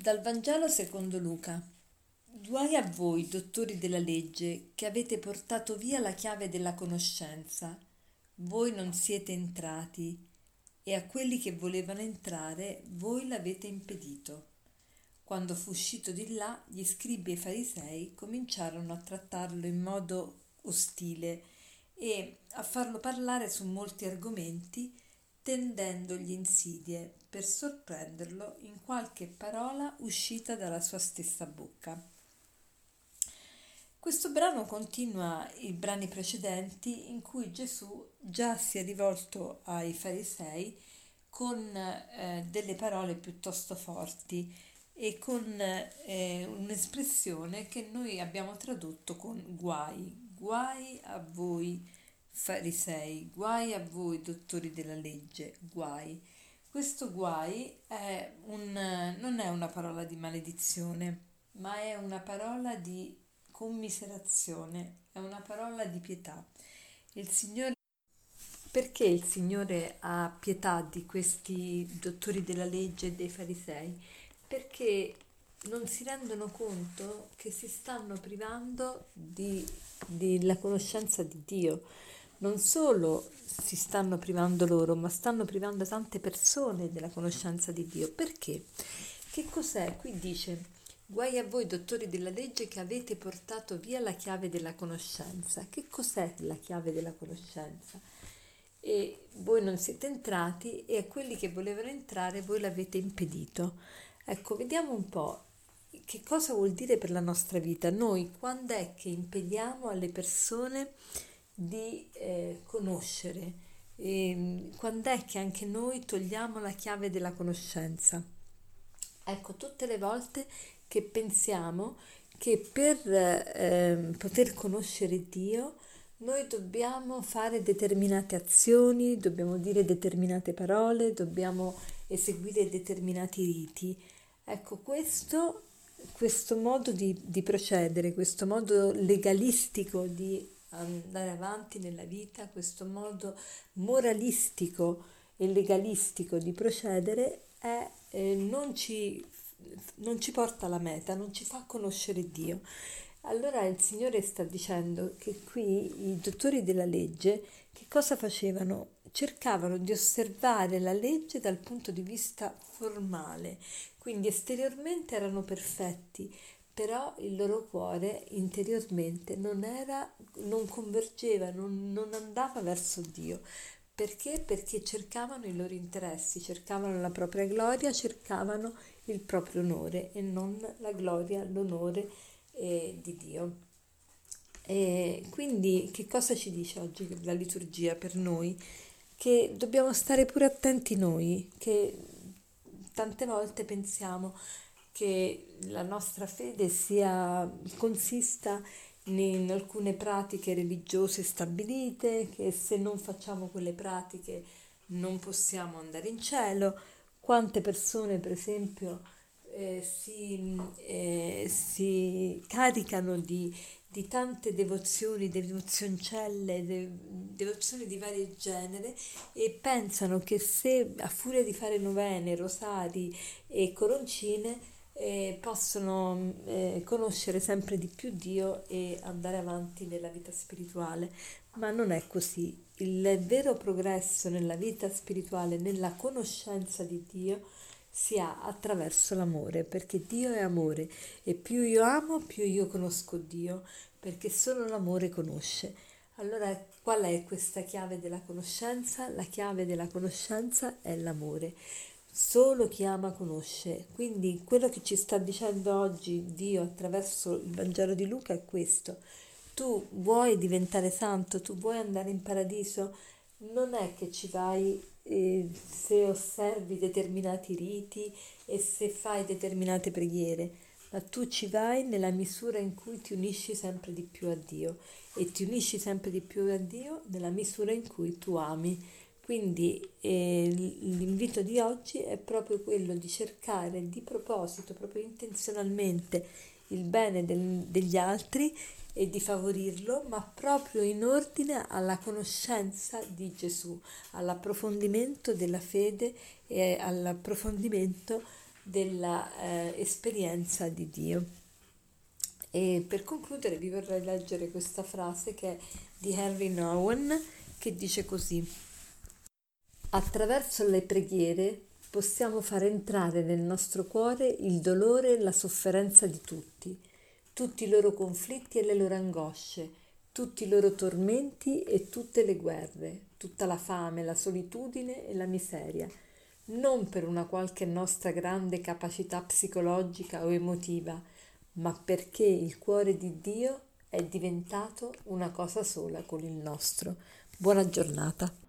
Dal Vangelo secondo Luca. Guai a voi, dottori della legge, che avete portato via la chiave della conoscenza. Voi non siete entrati, e a quelli che volevano entrare voi l'avete impedito. Quando fu uscito di là, gli scribi e i farisei cominciarono a trattarlo in modo ostile e a farlo parlare su molti argomenti tendendogli insidie per sorprenderlo in qualche parola uscita dalla sua stessa bocca. Questo brano continua i brani precedenti in cui Gesù già si è rivolto ai farisei con eh, delle parole piuttosto forti e con eh, un'espressione che noi abbiamo tradotto con guai, guai a voi farisei, guai a voi dottori della legge, guai. Questo guai è un, non è una parola di maledizione, ma è una parola di commiserazione, è una parola di pietà. Il Signore perché il Signore ha pietà di questi dottori della legge e dei farisei? Perché non si rendono conto che si stanno privando della conoscenza di Dio non solo si stanno privando loro, ma stanno privando tante persone della conoscenza di Dio. Perché? Che cos'è? Qui dice, guai a voi dottori della legge che avete portato via la chiave della conoscenza. Che cos'è la chiave della conoscenza? E voi non siete entrati e a quelli che volevano entrare voi l'avete impedito. Ecco, vediamo un po' che cosa vuol dire per la nostra vita. Noi quando è che impediamo alle persone di eh, conoscere. E, ehm, quando è che anche noi togliamo la chiave della conoscenza? Ecco, tutte le volte che pensiamo che per eh, poter conoscere Dio noi dobbiamo fare determinate azioni, dobbiamo dire determinate parole, dobbiamo eseguire determinati riti. Ecco, questo, questo modo di, di procedere, questo modo legalistico di andare avanti nella vita, questo modo moralistico e legalistico di procedere è, eh, non, ci, non ci porta alla meta, non ci fa conoscere Dio. Allora il Signore sta dicendo che qui i dottori della legge che cosa facevano? Cercavano di osservare la legge dal punto di vista formale, quindi esteriormente erano perfetti, però il loro cuore interiormente non era, non convergeva, non, non andava verso Dio. Perché? Perché cercavano i loro interessi, cercavano la propria gloria, cercavano il proprio onore e non la gloria, l'onore eh, di Dio. E quindi che cosa ci dice oggi la liturgia per noi? Che dobbiamo stare pure attenti noi, che tante volte pensiamo che la nostra fede sia, consista in alcune pratiche religiose stabilite, che se non facciamo quelle pratiche non possiamo andare in cielo. Quante persone, per esempio, eh, si, eh, si, caricano di, di, tante devozioni, devozioncelle, de, devozioni di vario genere e pensano che se a furia di fare novene, rosari e coroncine eh, possono eh, conoscere sempre di più Dio e andare avanti nella vita spirituale, ma non è così. Il vero progresso nella vita spirituale, nella conoscenza di Dio, si ha attraverso l'amore, perché Dio è amore e più io amo, più io conosco Dio, perché solo l'amore conosce. Allora, qual è questa chiave della conoscenza? La chiave della conoscenza è l'amore. Solo chi ama conosce. Quindi quello che ci sta dicendo oggi Dio attraverso il Vangelo di Luca è questo. Tu vuoi diventare santo, tu vuoi andare in paradiso, non è che ci vai eh, se osservi determinati riti e se fai determinate preghiere, ma tu ci vai nella misura in cui ti unisci sempre di più a Dio e ti unisci sempre di più a Dio nella misura in cui tu ami quindi eh, l'invito di oggi è proprio quello di cercare di proposito, proprio intenzionalmente, il bene del, degli altri e di favorirlo, ma proprio in ordine alla conoscenza di Gesù, all'approfondimento della fede e all'approfondimento dell'esperienza eh, di Dio. E per concludere vi vorrei leggere questa frase che è di Henry Nowen che dice così. Attraverso le preghiere possiamo far entrare nel nostro cuore il dolore e la sofferenza di tutti, tutti i loro conflitti e le loro angosce, tutti i loro tormenti e tutte le guerre, tutta la fame, la solitudine e la miseria, non per una qualche nostra grande capacità psicologica o emotiva, ma perché il cuore di Dio è diventato una cosa sola con il nostro. Buona giornata.